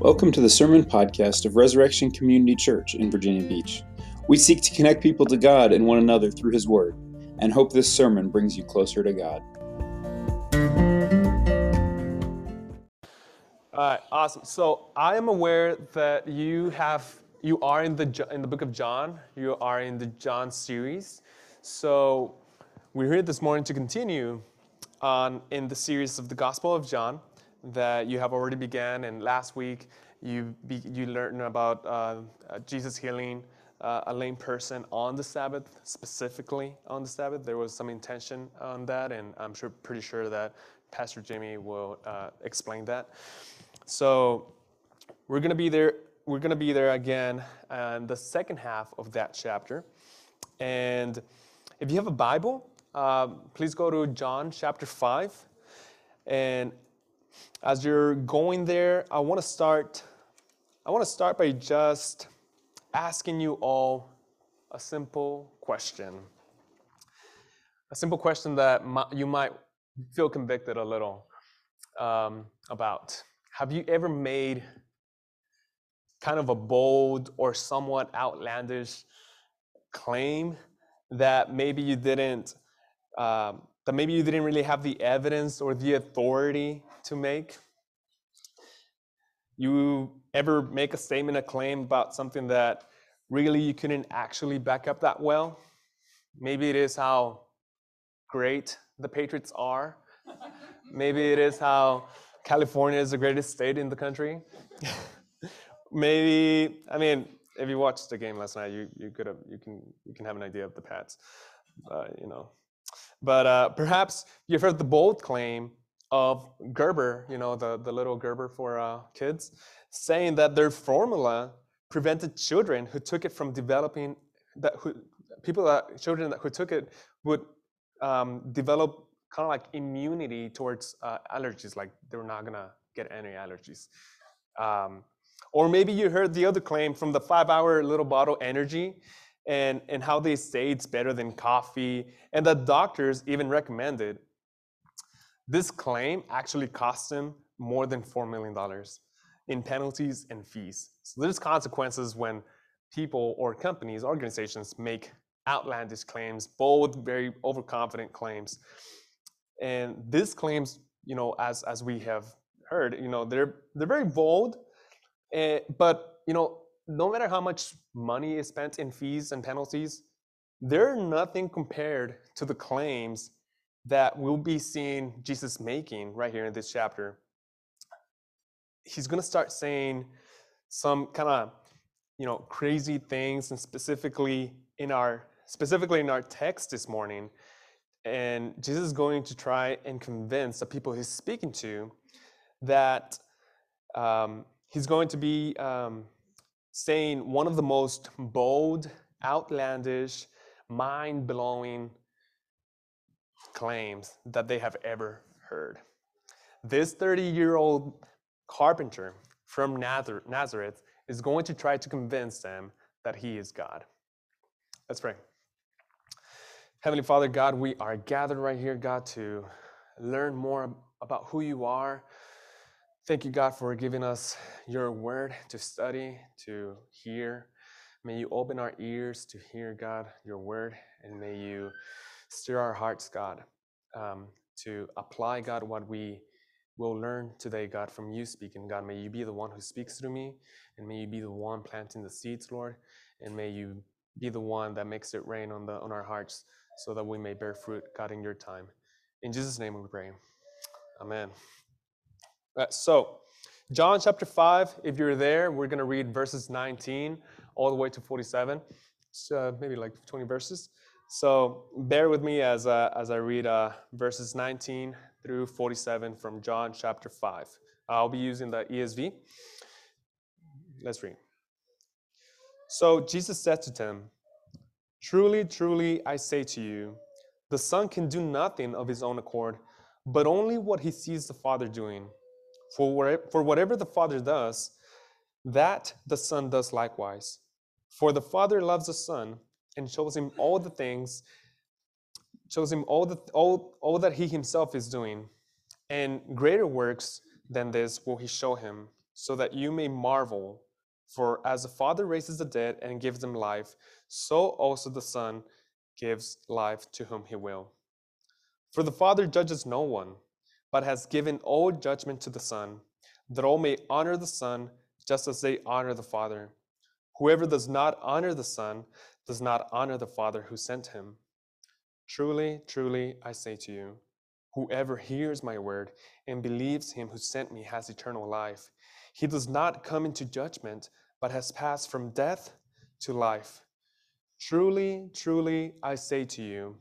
Welcome to the Sermon Podcast of Resurrection Community Church in Virginia Beach. We seek to connect people to God and one another through His Word, and hope this sermon brings you closer to God. All right, awesome. So I am aware that you have you are in the in the book of John. You are in the John series. So we're here this morning to continue on in the series of the Gospel of John that you have already began. And last week you be, you learned about uh, uh, Jesus healing uh, a lame person on the Sabbath, specifically on the Sabbath. There was some intention on that, and I'm sure pretty sure that Pastor Jimmy will uh, explain that. So we're gonna be there. We're gonna be there again, in the second half of that chapter. And if you have a Bible, um, please go to John chapter five. And as you're going there, I want to start. I want to start by just asking you all a simple question. A simple question that you might feel convicted a little um, about. Have you ever made kind of a bold or somewhat outlandish claim that maybe you didn't um, that maybe you didn't really have the evidence or the authority to make? You ever make a statement, a claim about something that really you couldn't actually back up that well? Maybe it is how great the Patriots are. Maybe it is how California is the greatest state in the country. Maybe I mean, if you watched the game last night, you you could have you can you can have an idea of the Pats, uh, you know. But uh, perhaps you've heard the bold claim of Gerber, you know, the, the little Gerber for uh, kids, saying that their formula prevented children who took it from developing, that who, people that, children who took it would um, develop kind of like immunity towards uh, allergies, like they were not gonna get any allergies. Um, or maybe you heard the other claim from the five hour little bottle energy and, and how they say it's better than coffee, and that doctors even recommended this claim actually cost him more than $4 million in penalties and fees. So there's consequences when people or companies, organizations make outlandish claims, bold, very overconfident claims. And these claims, you know, as, as we have heard, you know, they're, they're very bold, uh, but, you know, no matter how much money is spent in fees and penalties, they're nothing compared to the claims that we'll be seeing Jesus making right here in this chapter. He's going to start saying some kind of you know crazy things and specifically in our specifically in our text this morning and jesus is going to try and convince the people he's speaking to that um, he's going to be um, saying one of the most bold outlandish mind-blowing claims that they have ever heard. This 30 year old carpenter from Nazareth is going to try to convince them that he is God. Let's pray. Heavenly Father, God, we are gathered right here, God, to learn more about who you are. Thank you, God, for giving us your word to study, to hear. May you open our ears to hear, God, your word, and may you stir our hearts, God, um, to apply, God, what we will learn today, God, from you speaking. God, may you be the one who speaks through me, and may you be the one planting the seeds, Lord, and may you be the one that makes it rain on, the, on our hearts so that we may bear fruit, God, in your time. In Jesus' name we pray. Amen. Uh, so, John chapter 5, if you're there, we're going to read verses 19 all the way to 47. So maybe like 20 verses. So bear with me as, uh, as I read uh, verses 19 through 47 from John chapter 5. I'll be using the ESV. Let's read. So Jesus said to them, Truly, truly, I say to you, the Son can do nothing of his own accord, but only what he sees the Father doing. For, for whatever the Father does, that the Son does likewise. For the Father loves the Son and shows him all the things, shows him all, the, all, all that he himself is doing. And greater works than this will he show him, so that you may marvel. For as the Father raises the dead and gives them life, so also the Son gives life to whom he will. For the Father judges no one, but has given all judgment to the Son, that all may honor the Son just as they honor the Father. Whoever does not honor the Son does not honor the Father who sent him. Truly, truly, I say to you, whoever hears my word and believes him who sent me has eternal life. He does not come into judgment, but has passed from death to life. Truly, truly, I say to you,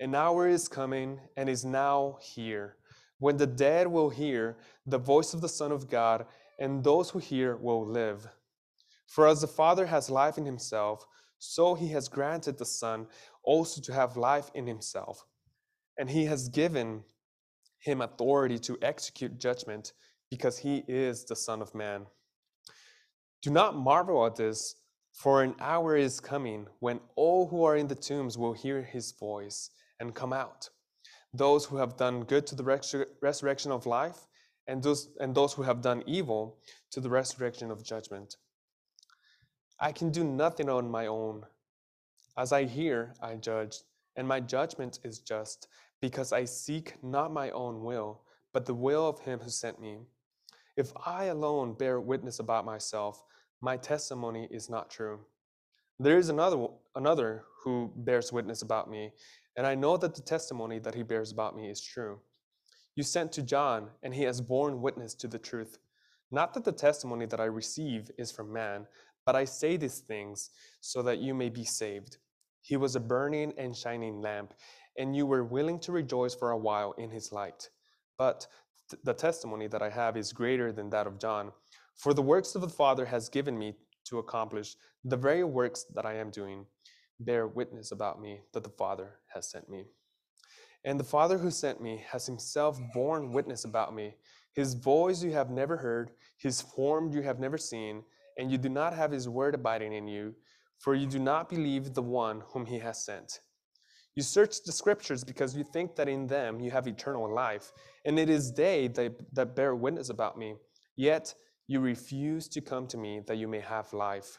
an hour is coming and is now here when the dead will hear the voice of the Son of God, and those who hear will live. For as the Father has life in himself, so he has granted the Son also to have life in himself. And he has given him authority to execute judgment because he is the Son of Man. Do not marvel at this, for an hour is coming when all who are in the tombs will hear his voice and come out. Those who have done good to the resur- resurrection of life, and those, and those who have done evil to the resurrection of judgment. I can do nothing on my own. As I hear, I judge, and my judgment is just, because I seek not my own will, but the will of him who sent me. If I alone bear witness about myself, my testimony is not true. There is another, another who bears witness about me, and I know that the testimony that he bears about me is true. You sent to John, and he has borne witness to the truth. Not that the testimony that I receive is from man, but I say these things so that you may be saved. He was a burning and shining lamp, and you were willing to rejoice for a while in his light. But the testimony that I have is greater than that of John. For the works of the Father has given me to accomplish the very works that I am doing, bear witness about me that the Father has sent me. And the Father who sent me has himself borne witness about me. His voice you have never heard, his form you have never seen, and you do not have his word abiding in you, for you do not believe the one whom he has sent. You search the scriptures because you think that in them you have eternal life, and it is they that, that bear witness about me. Yet you refuse to come to me that you may have life.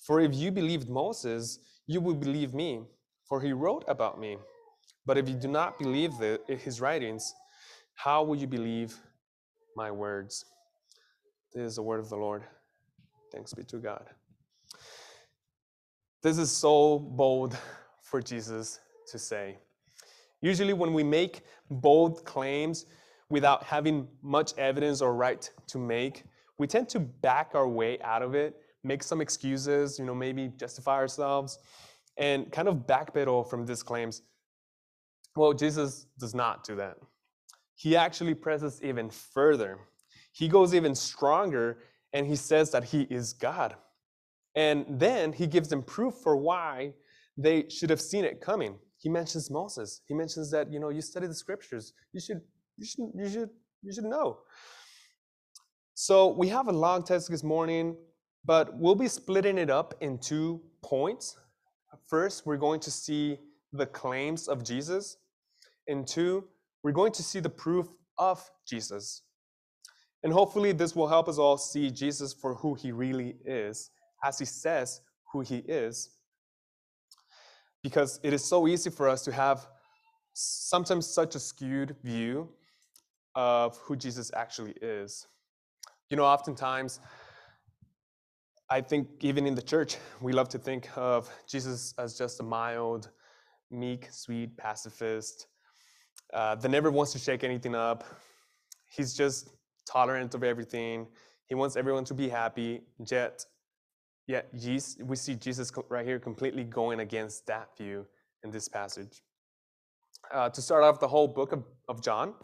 For if you believed Moses, you would believe me, for he wrote about me. But if you do not believe the, his writings, how will you believe my words? This is the word of the Lord. Thanks be to God. This is so bold for Jesus to say. Usually, when we make bold claims without having much evidence or right to make, we tend to back our way out of it, make some excuses, you know, maybe justify ourselves, and kind of backpedal from these claims. Well, Jesus does not do that. He actually presses even further. He goes even stronger and he says that he is God. And then he gives them proof for why they should have seen it coming. He mentions Moses. He mentions that, you know, you study the scriptures. You should, you should, you should, you should know. So we have a long text this morning, but we'll be splitting it up in two points. First, we're going to see the claims of Jesus. And two, we're going to see the proof of Jesus. And hopefully, this will help us all see Jesus for who he really is, as he says who he is. Because it is so easy for us to have sometimes such a skewed view of who Jesus actually is. You know, oftentimes, I think even in the church, we love to think of Jesus as just a mild, meek, sweet pacifist uh, that never wants to shake anything up. He's just tolerant of everything. He wants everyone to be happy. Yet, yet we see Jesus right here completely going against that view in this passage. Uh, to start off the whole book of, of John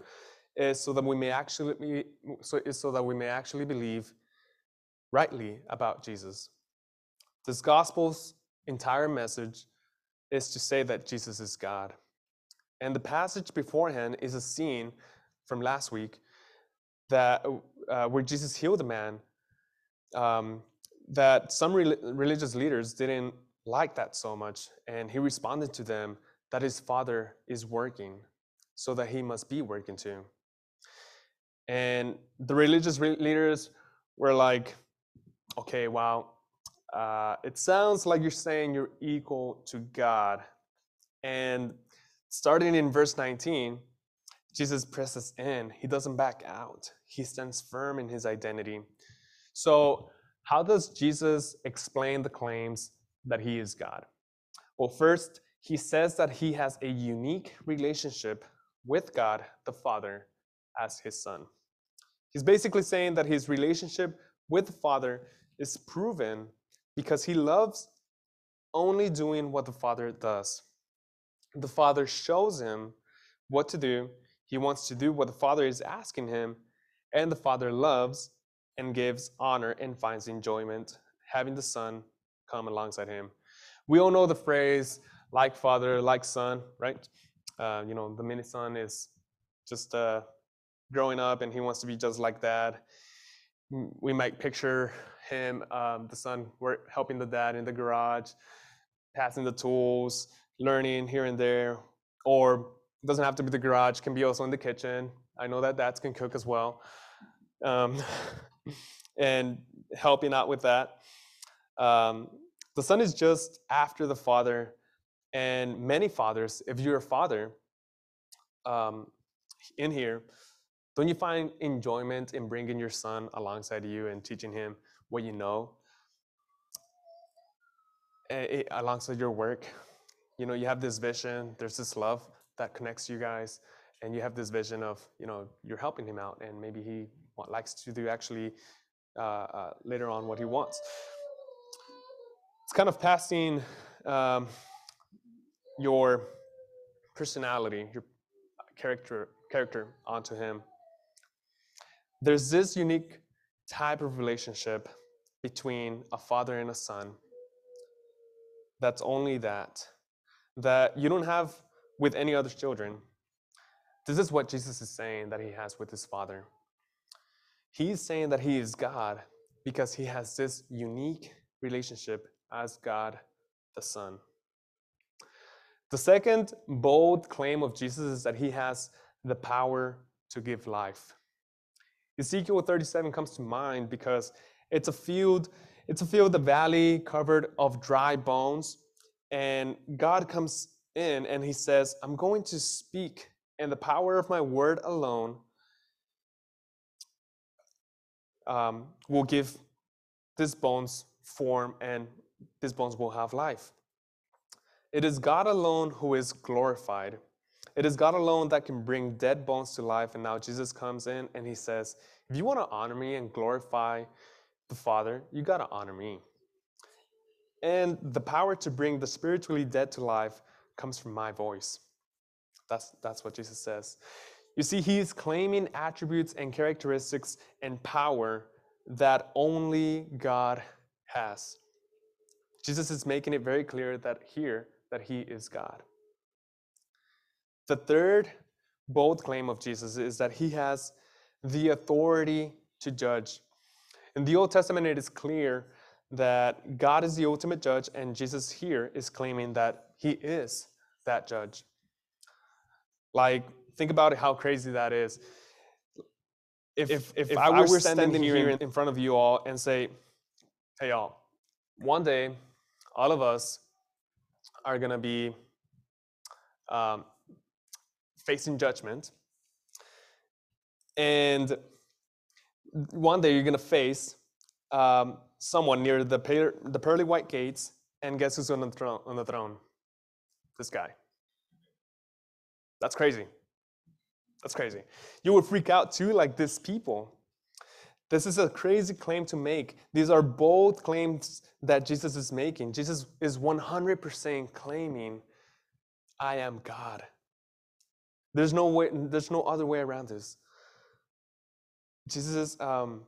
is so that we may actually so, is so that we may actually believe rightly about Jesus. This gospel's entire message is to say that Jesus is God. And the passage beforehand is a scene from last week that uh, where Jesus healed a man um, that some re- religious leaders didn't like that so much, and he responded to them that his father is working, so that he must be working too. And the religious re- leaders were like, "Okay, wow, uh, it sounds like you're saying you're equal to God," and starting in verse 19 Jesus presses in, he doesn't back out. He stands firm in his identity. So, how does Jesus explain the claims that he is God? Well, first, he says that he has a unique relationship with God the Father as his son. He's basically saying that his relationship with the Father is proven because he loves only doing what the Father does. The Father shows him what to do, he wants to do what the Father is asking him, and the Father loves and gives honor and finds enjoyment having the Son come alongside him. We all know the phrase like Father, like Son, right? Uh, you know, the mini son is just uh, growing up and he wants to be just like dad. We might picture him, um, the son, were helping the dad in the garage, passing the tools, learning here and there, or doesn't have to be the garage, can be also in the kitchen. I know that dads can cook as well. Um, and helping out with that. Um, the son is just after the father, and many fathers, if you're a father um, in here, don't you find enjoyment in bringing your son alongside you and teaching him what you know eh, eh, alongside your work? You know, you have this vision, there's this love that connects you guys and you have this vision of you know you're helping him out and maybe he likes to do actually uh, uh, later on what he wants it's kind of passing um, your personality your character character onto him there's this unique type of relationship between a father and a son that's only that that you don't have with any other children. This is what Jesus is saying that he has with his Father. He's saying that he is God because he has this unique relationship as God the Son. The second bold claim of Jesus is that he has the power to give life. Ezekiel 37 comes to mind because it's a field, it's a field, a valley covered of dry bones, and God comes in and he says, I'm going to speak, and the power of my word alone um, will give these bones form, and these bones will have life. It is God alone who is glorified. It is God alone that can bring dead bones to life. And now Jesus comes in and he says, If you want to honor me and glorify the Father, you got to honor me. And the power to bring the spiritually dead to life comes from my voice. That's, that's what Jesus says. You see, he's claiming attributes and characteristics and power that only God has. Jesus is making it very clear that here that he is God. The third bold claim of Jesus is that he has the authority to judge. In the Old Testament, it is clear that God is the ultimate judge, and Jesus here is claiming that he is that judge. Like, think about it, how crazy that is. If, if, if, if I, I were standing, standing here in, in front of you all and say, hey, y'all, one day, all of us are going to be um, facing judgment. And one day you're going to face um, someone near the, the pearly white gates, and guess who's on the throne? On the throne? This guy. That's crazy. That's crazy. You would freak out too, like these people. This is a crazy claim to make. These are bold claims that Jesus is making. Jesus is 100% claiming, I am God. There's no way, there's no other way around this. Jesus um,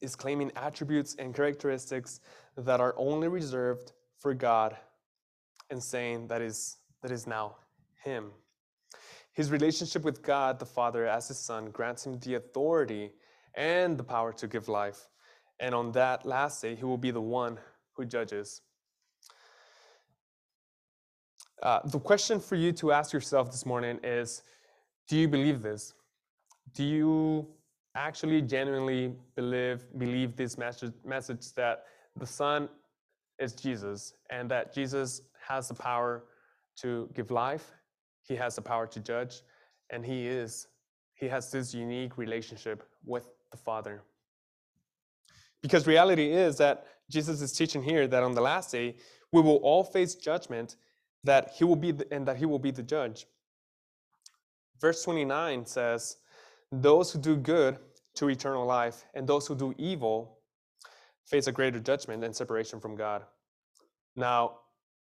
is claiming attributes and characteristics that are only reserved for God and saying that is, that is now Him. His relationship with God the Father as His Son grants Him the authority and the power to give life. And on that last day, He will be the one who judges. Uh, the question for you to ask yourself this morning is Do you believe this? Do you actually genuinely believe, believe this message, message that the Son is Jesus and that Jesus has the power to give life, He has the power to judge, and He is, He has this unique relationship with the Father. Because reality is that Jesus is teaching here that on the last day, we will all face judgment that he will be the, and that he will be the judge. Verse 29 says, "Those who do good to eternal life, and those who do evil face a greater judgment and separation from God." Now,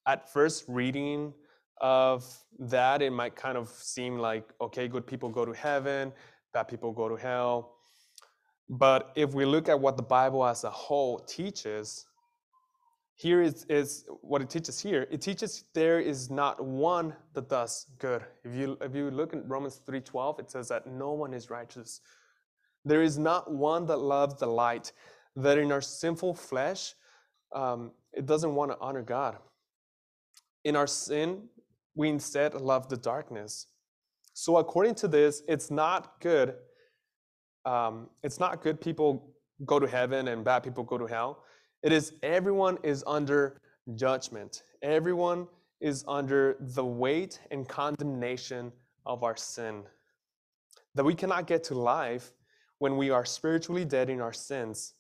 at first reading of that, it might kind of seem like, okay, good people go to heaven, bad people go to hell. But if we look at what the Bible as a whole teaches, here is, is what it teaches here. It teaches there is not one that does good. If you if you look in Romans 3:12, it says that no one is righteous. There is not one that loves the light, that in our sinful flesh, um, it doesn't want to honor God. In our sin, we instead love the darkness. So according to this, it's not good. Um, it's not good people go to heaven and bad people go to hell it is everyone is under judgment. Everyone is under the weight and condemnation of our sin. That we cannot get to life when we are spiritually dead in our sins.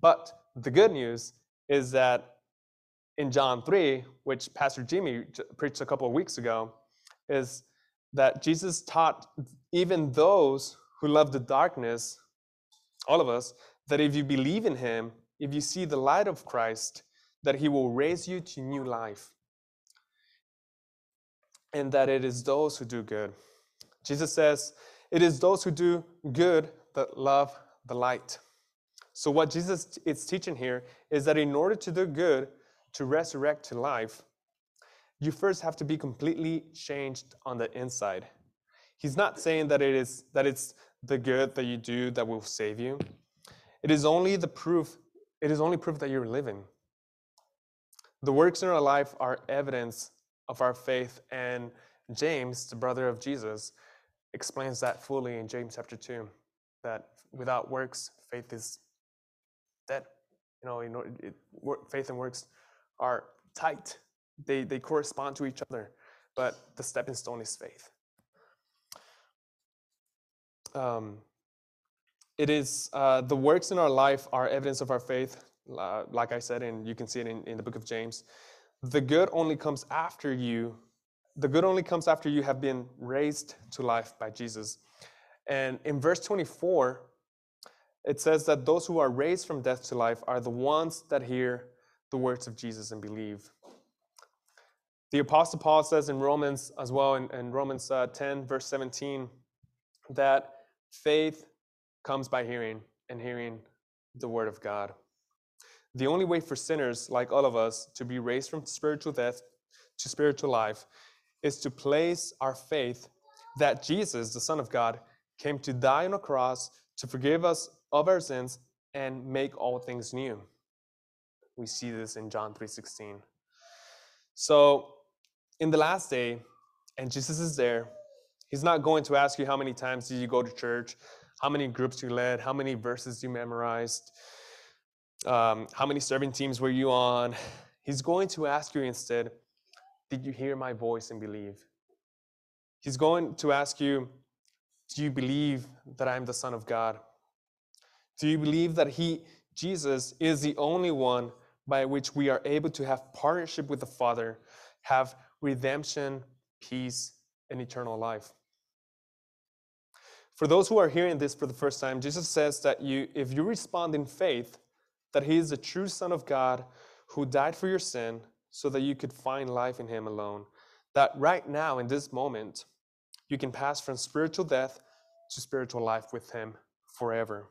But the good news is that in John 3, which Pastor Jimmy preached a couple of weeks ago, is that Jesus taught even those who love the darkness, all of us, that if you believe in him, if you see the light of Christ, that he will raise you to new life. And that it is those who do good. Jesus says, It is those who do good that love the light. So, what Jesus is teaching here is that in order to do good, to resurrect to life, you first have to be completely changed on the inside. He's not saying that it is that it's the good that you do that will save you. It is only the proof it is only proof that you're living. The works in our life are evidence of our faith, and James, the brother of Jesus, explains that fully in James chapter 2 that without works, faith is dead. You know, know it, faith and works are tight, they, they correspond to each other, but the stepping stone is faith. Um, it is uh, the works in our life are evidence of our faith, uh, like I said, and you can see it in, in the book of James. The good only comes after you. The good only comes after you have been raised to life by Jesus. And in verse 24, it says that those who are raised from death to life are the ones that hear the words of Jesus and believe. The Apostle Paul says in Romans as well, in, in Romans uh, 10, verse 17, that faith comes by hearing, and hearing the word of God. The only way for sinners like all of us to be raised from spiritual death to spiritual life is to place our faith that Jesus, the Son of God, came to die on a cross to forgive us of our sins and make all things new. We see this in John 3:16. So, in the last day, and Jesus is there, he's not going to ask you how many times did you go to church, how many groups you led, how many verses you memorized, um, how many serving teams were you on. He's going to ask you instead, Did you hear my voice and believe? He's going to ask you, Do you believe that I'm the Son of God? Do you believe that He, Jesus, is the only one by which we are able to have partnership with the Father, have redemption, peace, and eternal life? For those who are hearing this for the first time, Jesus says that you, if you respond in faith, that he is the true Son of God who died for your sin so that you could find life in him alone. That right now, in this moment, you can pass from spiritual death to spiritual life with him forever.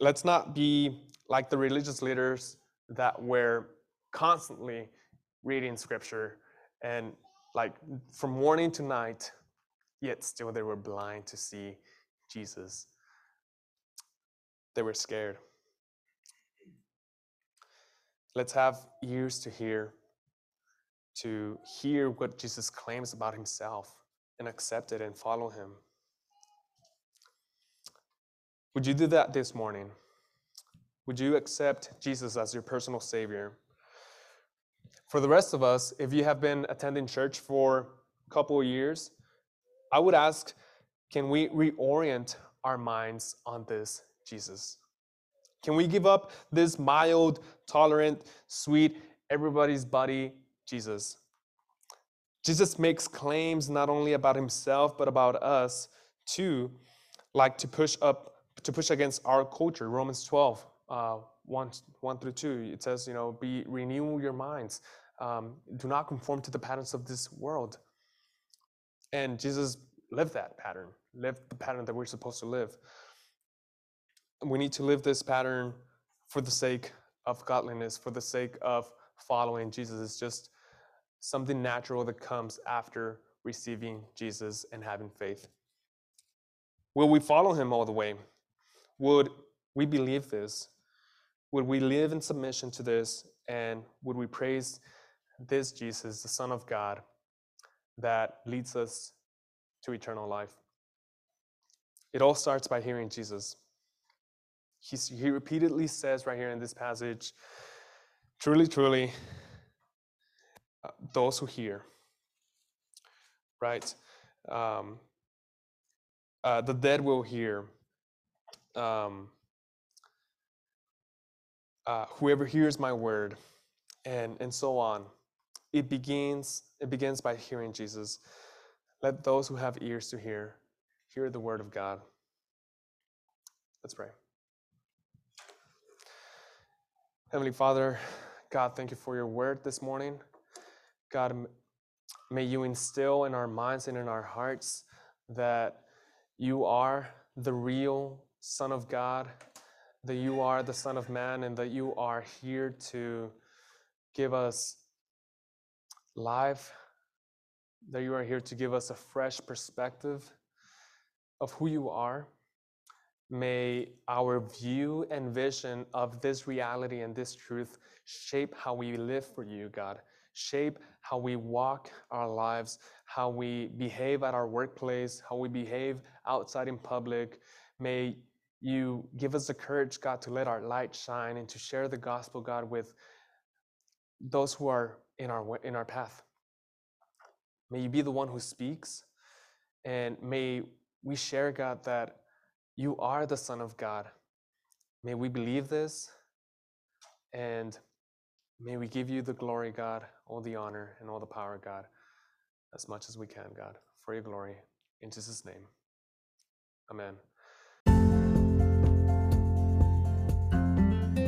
let's not be like the religious leaders that were constantly reading scripture and like from morning to night, yet still they were blind to see Jesus. They were scared. Let's have ears to hear, to hear what Jesus claims about himself and accept it and follow him. Would you do that this morning? Would you accept Jesus as your personal Savior? For the rest of us, if you have been attending church for a couple of years, I would ask can we reorient our minds on this Jesus? Can we give up this mild, tolerant, sweet, everybody's buddy Jesus? Jesus makes claims not only about himself, but about us too, like to push up, to push against our culture. Romans 12, uh, 1, 1 through 2, it says, you know, be renew your minds. Um, do not conform to the patterns of this world. And Jesus lived that pattern, lived the pattern that we're supposed to live. We need to live this pattern for the sake of godliness, for the sake of following Jesus. It's just something natural that comes after receiving Jesus and having faith. Will we follow him all the way? Would we believe this? Would we live in submission to this? And would we praise this Jesus, the Son of God, that leads us to eternal life? It all starts by hearing Jesus. He's, he repeatedly says right here in this passage, truly, truly, uh, those who hear, right? Um, uh, the dead will hear. Um, uh, whoever hears my word, and and so on. It begins. It begins by hearing Jesus. Let those who have ears to hear hear the word of God. Let's pray. Heavenly Father, God, thank you for your word this morning. God, may you instill in our minds and in our hearts that you are the real Son of God, that you are the Son of Man, and that you are here to give us life, that you are here to give us a fresh perspective of who you are. May our view and vision of this reality and this truth shape how we live for you, God. Shape how we walk our lives, how we behave at our workplace, how we behave outside in public. May you give us the courage, God, to let our light shine and to share the gospel, God, with those who are in our in our path. May you be the one who speaks, and may we share, God, that you are the Son of God. May we believe this, and may we give you the glory, God, all the honor and all the power, God, as much as we can, God, for your glory. In Jesus' name. Amen.